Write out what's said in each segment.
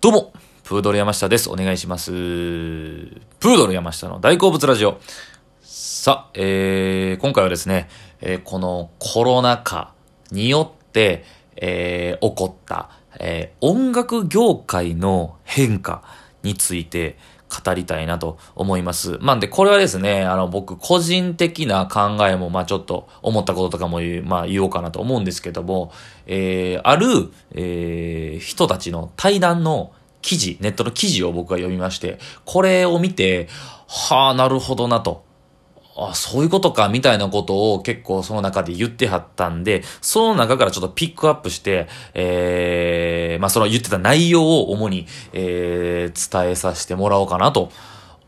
どうも、プードル山下です。お願いします。プードル山下の大好物ラジオ。さあ、えー、今回はですね、えーこのコロナ禍によって、えー起こった、えー音楽業界の変化について語りたいなと思います。まあ、で、これはですね、あの、僕、個人的な考えも、まあ、ちょっと思ったこととかも言う、まあ、言おうかなと思うんですけども、えーある、えー人たちの対談の記事、ネットの記事を僕は読みまして、これを見て、はあ、なるほどなと。あ、そういうことか、みたいなことを結構その中で言ってはったんで、その中からちょっとピックアップして、えー、まあその言ってた内容を主に、えー、伝えさせてもらおうかなと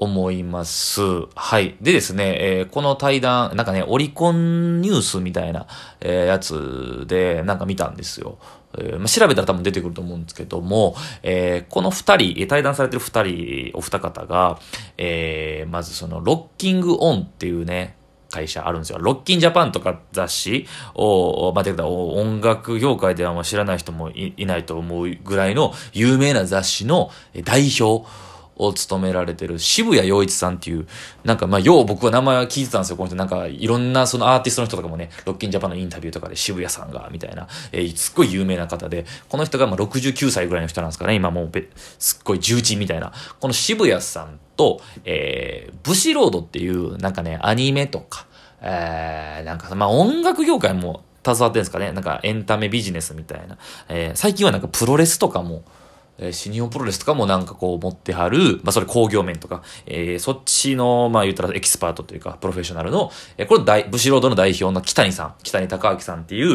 思います。はい。でですね、えーこの対談、なんかね、オリコンニュースみたいな、えーやつで、なんか見たんですよ。えーまあ、調べたら多分出てくると思うんですけども、えーこの二人、対談されてる二人、お二方が、えーまずその、ロッキングオンっていうね、会社あるんですよ。ロッキンジャパンとか雑誌を、まあ、てか音楽業界では知らない人もいないと思うぐらいの有名な雑誌の代表を務められてる渋谷陽一さんっていう、なんかまあ、よう僕は名前は聞いてたんですよ。この人なんかいろんなそのアーティストの人とかもね、ロッキンジャパンのインタビューとかで渋谷さんが、みたいな、えーすっごい有名な方で、この人がまあ69歳ぐらいの人なんですかね。今もうべ、すっごい重鎮みたいな。この渋谷さんと、えー、ブシロードっていう、なんかね、アニメとか、えー、なんか、まあ音楽業界も携わってるんですかね。なんかエンタメビジネスみたいな。えー、最近はなんかプロレスとかも、えー新日本プロレスとかもなんかこう持ってはる、まあそれ興行面とか、えーそっちの、まあ言ったらエキスパートというか、プロフェッショナルの、えーこれ大、ブシロードの代表の北谷さん、北谷隆明さんっていう、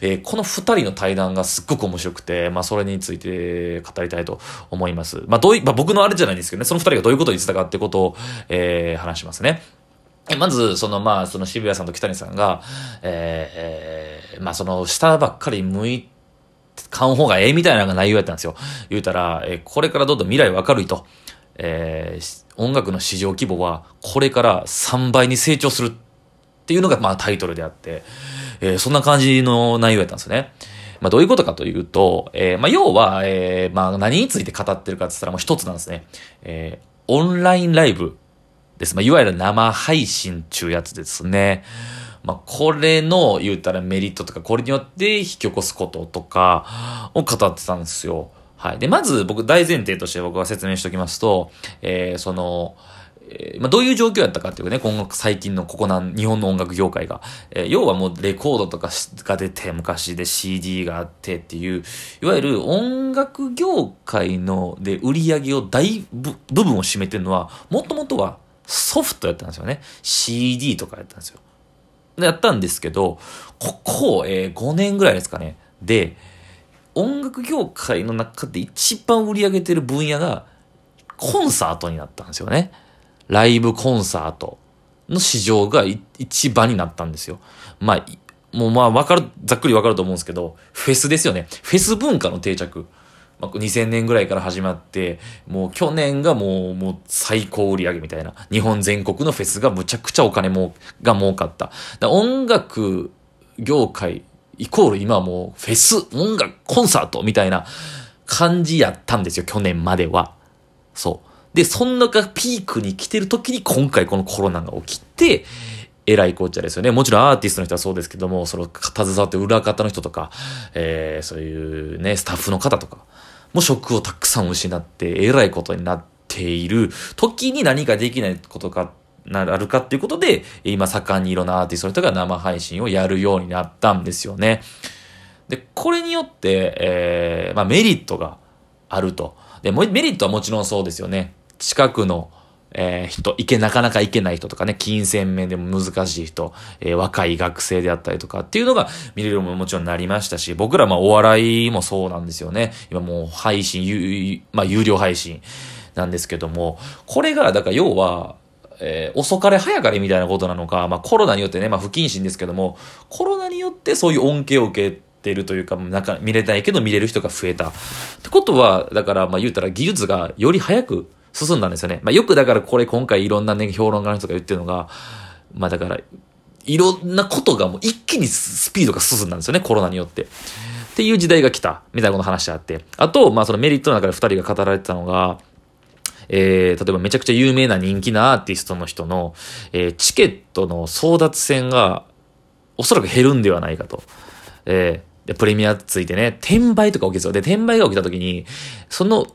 えーこの二人の対談がすっごく面白くて、まあそれについて語りたいと思います。まあどうい、まあ僕のあれじゃないんですけどね、その二人がどういうことを言ってたかってことを、えー話しますね。えまず、その、まあ、その渋谷さんと北谷さんが、えーえーまあ、その、下ばっかり向いて買う方がええみたいな内容やったんですよ。言うたら、えこれからどんどん未来は明るいと。えー音楽の市場規模はこれから3倍に成長するっていうのがまあタイトルであって、えーそんな感じの内容やったんですね。まあどういうことかというと、えーまあ要は、えーまあ何について語ってるかって言ったらもう一つなんですね。えーオンラインライブです。まあいわゆる生配信中やつですね。まあ、これの言うたらメリットとか、これによって引き起こすこととかを語ってたんですよ。はい。で、まず僕大前提として僕が説明しておきますと、えー、その、えーまあ、どういう状況やったかっていうね、今後最近のここなん、日本の音楽業界が。えー要はもうレコードとかが出て、昔で CD があってっていう、いわゆる音楽業界ので売り上げを大部部分を占めてるのは、もともとはソフトやったんですよね。CD とかやったんですよ。やったんですけど、ここ、えー5年ぐらいですかね。で、音楽業界の中で一番売り上げてる分野が、コンサートになったんですよね。ライブコンサートの市場が一番になったんですよ。まあ、もうまあわかる、ざっくりわかると思うんですけど、フェスですよね。フェス文化の定着。まあ、2000年ぐらいから始まって、もう去年がもう、もう最高売り上げみたいな。日本全国のフェスがむちゃくちゃお金も、が儲かった。だ音楽業界イコール今はもうフェス、音楽、コンサートみたいな感じやったんですよ、去年までは。そう。で、そんながピークに来てる時に今回このコロナが起きて、えらいこっちゃですよね。もちろんアーティストの人はそうですけども、その携わって裏方の人とか、えー、そういうね、スタッフの方とか、もう職をたくさん失って、えらいことになっている時に何かできないことか、なるかっていうことで、今盛んにいろんなアーティストの人が生配信をやるようになったんですよね。で、これによって、えー、まあメリットがあると。で、メリットはもちろんそうですよね。近くの、えー人、いけ、なかなか行けない人とかね、金銭面でも難しい人、えー若い学生であったりとかっていうのが見れるももちろんなりましたし、僕らまあお笑いもそうなんですよね。今もう配信、有まあ有料配信なんですけども、これが、だから要は、えー遅かれ早かれみたいなことなのか、まあコロナによってね、まあ不謹慎ですけども、コロナによってそういう恩恵を受けてるというか、なんか見れないけど見れる人が増えた。ってことは、だからまあ言うたら技術がより早く進んだんですよね。まあよくだからこれ今回いろんなね、評論家の人が言ってるのが、まあだから、いろんなことがもう一気にスピードが進んだんですよね、コロナによって。っていう時代が来た、みたいなこと話してあって。あと、まあそのメリットの中で二人が語られてたのが、えー、例えばめちゃくちゃ有名な人気なアーティストの人の、えー、チケットの争奪戦が、おそらく減るんではないかと。えー、で、プレミアついてね、転売とか起きですよ。で、転売が起きた時に、その、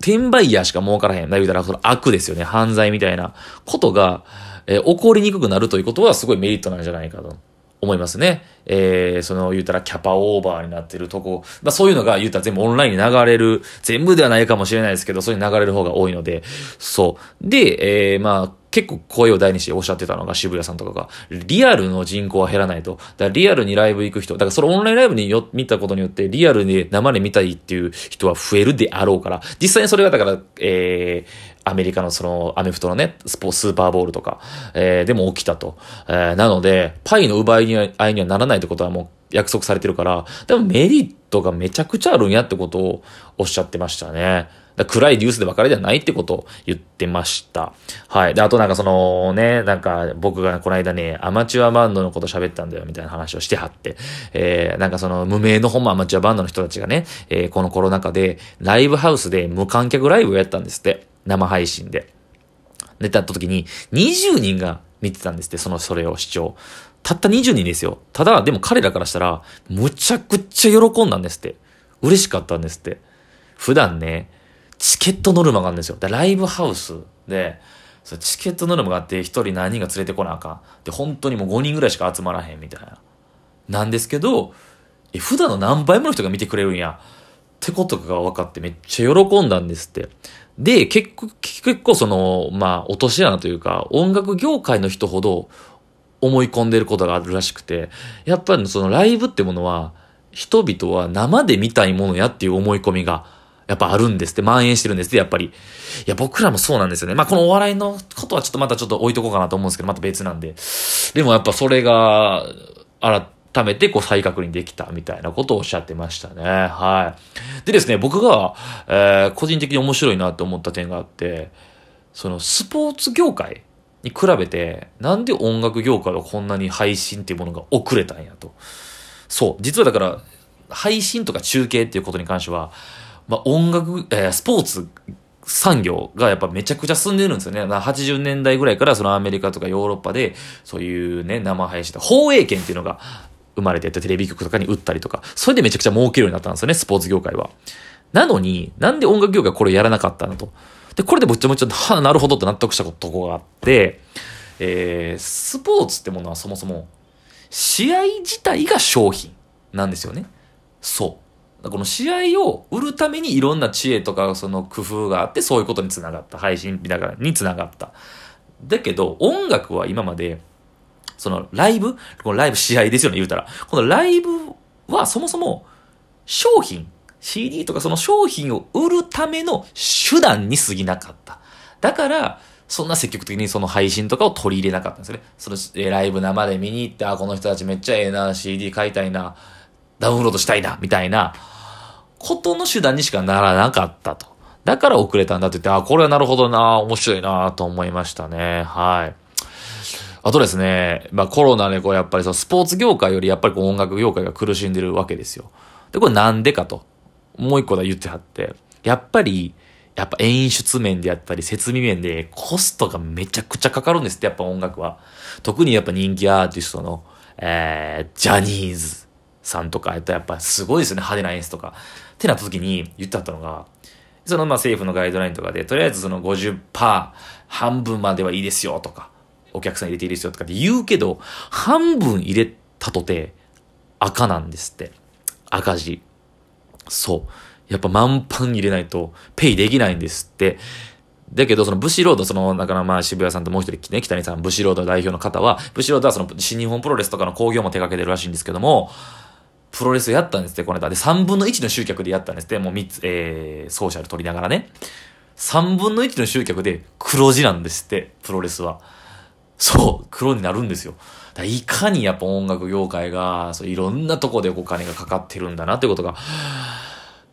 転売ヤーしか儲からへん。だ言うたら、その悪ですよね。犯罪みたいなことが、えー、起こりにくくなるということはすごいメリットなんじゃないかと。思いますね。えー、その言うたらキャパオーバーになってるとこ、まあそういうのが言うたら全部オンラインに流れる、全部ではないかもしれないですけど、そういう流れる方が多いので、そう。で、えー、まあ結構声を大にしておっしゃってたのが渋谷さんとかが、リアルの人口は減らないと。だからリアルにライブ行く人、だからそれオンラインライブによ見たことによって、リアルで生で見たいっていう人は増えるであろうから、実際にそれがだから、えー、アメリカのそのアメフトのね、スポスーパーボールとか、えー、でも起きたと。えー、なので、パイの奪い合いにはならないってことはもう約束されてるから、でもメリットがめちゃくちゃあるんやってことをおっしゃってましたね。暗いニュースでばかりではないってことを言ってました。はい。で、あとなんかそのね、なんか僕がこの間ね、アマチュアバンドのこと喋ったんだよみたいな話をしてはって、えー、なんかその無名のほんまアマチュアバンドの人たちがね、えー、このコロナ禍でライブハウスで無観客ライブをやったんですって。生配信で。で、たった時に、20人が見てたんですって、その、それを視聴。たった20人ですよ。ただ、でも彼らからしたら、むちゃくちゃ喜んだんですって。嬉しかったんですって。普段ね、チケットノルマがあるんですよ。ライブハウスで、チケットノルマがあって、一人何人が連れてこなあかん。で、本当にもう5人ぐらいしか集まらへんみたいな。なんですけど、え、普段の何倍もの人が見てくれるんや。ってことが分かってめっちゃ喜んだんですって。で、結構、結構その、まあ、落とし穴というか、音楽業界の人ほど思い込んでることがあるらしくて、やっぱりそのライブってものは、人々は生で見たいものやっていう思い込みが、やっぱあるんですって、蔓延してるんですって、やっぱり。いや、僕らもそうなんですよね。まあ、このお笑いのことはちょっとまたちょっと置いとこうかなと思うんですけど、また別なんで。でもやっぱそれが、改改めてこう再確認できたみたいなことをおっしゃってましたね。はい。でですね、僕が、えー、個人的に面白いなと思った点があって、そのスポーツ業界に比べて、なんで音楽業界はこんなに配信っていうものが遅れたんやと。そう。実はだから、配信とか中継っていうことに関しては、まあ、音楽、えー、スポーツ産業がやっぱめちゃくちゃ進んでるんですよね。80年代ぐらいからそのアメリカとかヨーロッパでそういうね、生配信放映権っていうのが生まれてってテレビ局とかに売ったりとか、それでめちゃくちゃ儲けるようになったんですよね、スポーツ業界は。なのに、なんで音楽業界これやらなかったのと。で、これでぼちゃぼちゃ、はあ、なるほどって納得したとこがあって、えー、スポーツってものはそもそも、試合自体が商品なんですよね。そう。この試合を売るためにいろんな知恵とかその工夫があってそういうことにつながった。配信見ながらにつながった。だけど音楽は今までそのライブ？このライブ試合ですよね、言うたら。このライブはそもそも商品、CD とかその商品を売るための手段に過ぎなかった。だから、そんな積極的にその配信とかを取り入れなかったんですよね。その、えライブ生で見に行って、あ、この人たちめっちゃええな、CD 買いたいな、ダウンロードしたいな、みたいな、ことの手段にしかならなかったと。だから遅れたんだって言って、あ、これはなるほどな、面白いな、と思いましたね。はい。あとですね、まあコロナでこうやっぱりそのスポーツ業界よりやっぱりこう音楽業界が苦しんでるわけですよ。で、これなんでかと。もう一個だ言ってはって、やっぱり、やっぱ演出面であったり設備面でコストがめちゃくちゃかかるんですって、やっぱ音楽は。特にやっぱ人気アーティストの、えー、ジャニーズさんとかやったらやっぱすごいですよね、派手な演出とか。ってなった時に言ってあったのが、そのまあ政府のガイドラインとかで、とりあえずその50%半分まではいいですよとか、お客さん入れていいですよとかって言うけど、半分入れたとて赤なんですって。赤字。そう。やっぱ満帆入れないとペイできないんですって。だけど、そのブシロード、その、だからまあ渋谷さんともう一人ね、北谷さん、ブシロード代表の方は、ブシロードはその新日本プロレスとかの興行も手掛けてるらしいんですけども、プロレスやったんですって、この間。で、3分の1の集客でやったんですって、もう3つ、えー、ソーシャル取りながらね。3分の1の集客で黒字なんですって、プロレスは。そう、黒になるんですよ。いかにやっぱ音楽業界が、そういろんなとこでお金がかかってるんだなってことが、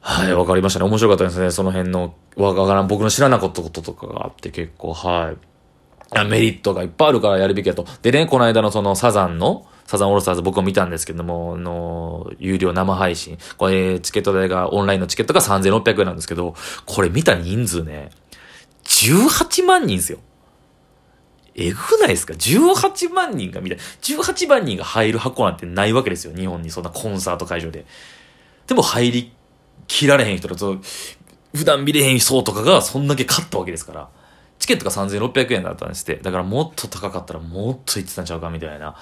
はい、わかりましたね。面白かったですね。その辺の、わからん、僕の知らなかったこととかがあって結構、はい。メリットがいっぱいあるからやるべきやと。でね、この間のそのサザンのサザンオールスターズ僕も見たんですけども、あの、有料生配信。これ、チケット代が、オンラインのチケットが3600円なんですけど、これ見た人数ね、18万人ですよ。えぐないですか ?18 万人が見たい。18万人が入る箱なんてないわけですよ。日本にそんなコンサート会場で。でも入りきられへん人だと、普段見れへん人とかがそんだけ勝ったわけですから。チケットが3600円だったんですって。だからもっと高かったらもっと言ってたんちゃうかみたいな。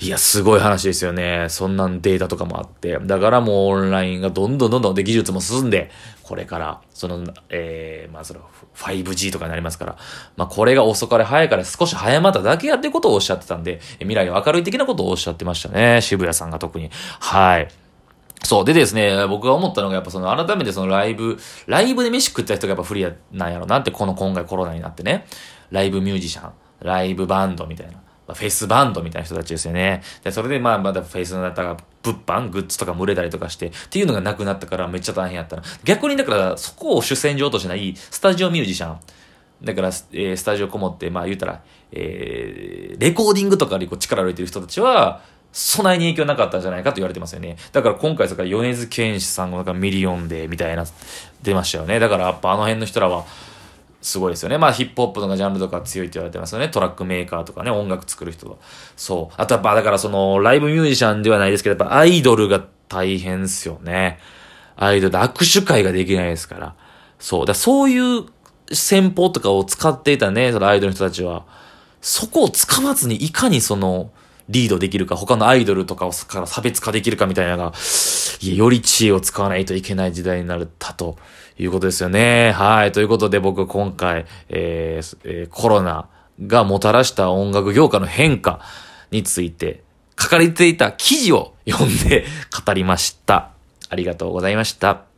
いや、すごい話ですよね。そんなんデータとかもあって。だからもうオンラインがどんどんどんどんで技術も進んで、これから、その、えー、まあその 5G とかになりますから、まあこれが遅かれ早かれ少し早まっただけやってことをおっしゃってたんで、未来が明るい的なことをおっしゃってましたね。渋谷さんが特に。はい。そう。でですね、僕が思ったのが、やっぱその、改めてそのライブ、ライブで飯食った人がやっぱ不利なんやろなって、この今回コロナになってね。ライブミュージシャン、ライブバンドみたいな。フェスバンドみたいな人たちですよね。で、それでまあまだフェスの中が物販、グッズとか売れたりとかして、っていうのがなくなったからめっちゃ大変やったな。逆にだからそこを主戦場としないスタジオミュージシャン。だから、えー、スタジオこもって、まあ言うたら、えー、レコーディングとかにこう力を入れてる人たちは、そないに影響なかったんじゃないかと言われてますよね。だから今回それから米津玄師さんがなんかミリオンでみたいな出ましたよね。だからやっぱあの辺の人らはすごいですよね。まあヒップホップとかジャンルとか強いって言われてますよね。トラックメーカーとかね、音楽作る人は。そう。あとやっぱだからそのライブミュージシャンではないですけど、やっぱアイドルが大変ですよね。アイドルで握手会ができないですから。そう。だそういう戦法とかを使っていたね、そのアイドルの人たちは、そこを使わずにいかにその、リードできるか、他のアイドルとかをから差別化できるかみたいなのが、いや、より知恵を使わないといけない時代になったということですよね。はい。ということで僕今回、えーえー、コロナがもたらした音楽業界の変化について書かれていた記事を読んで語りました。ありがとうございました。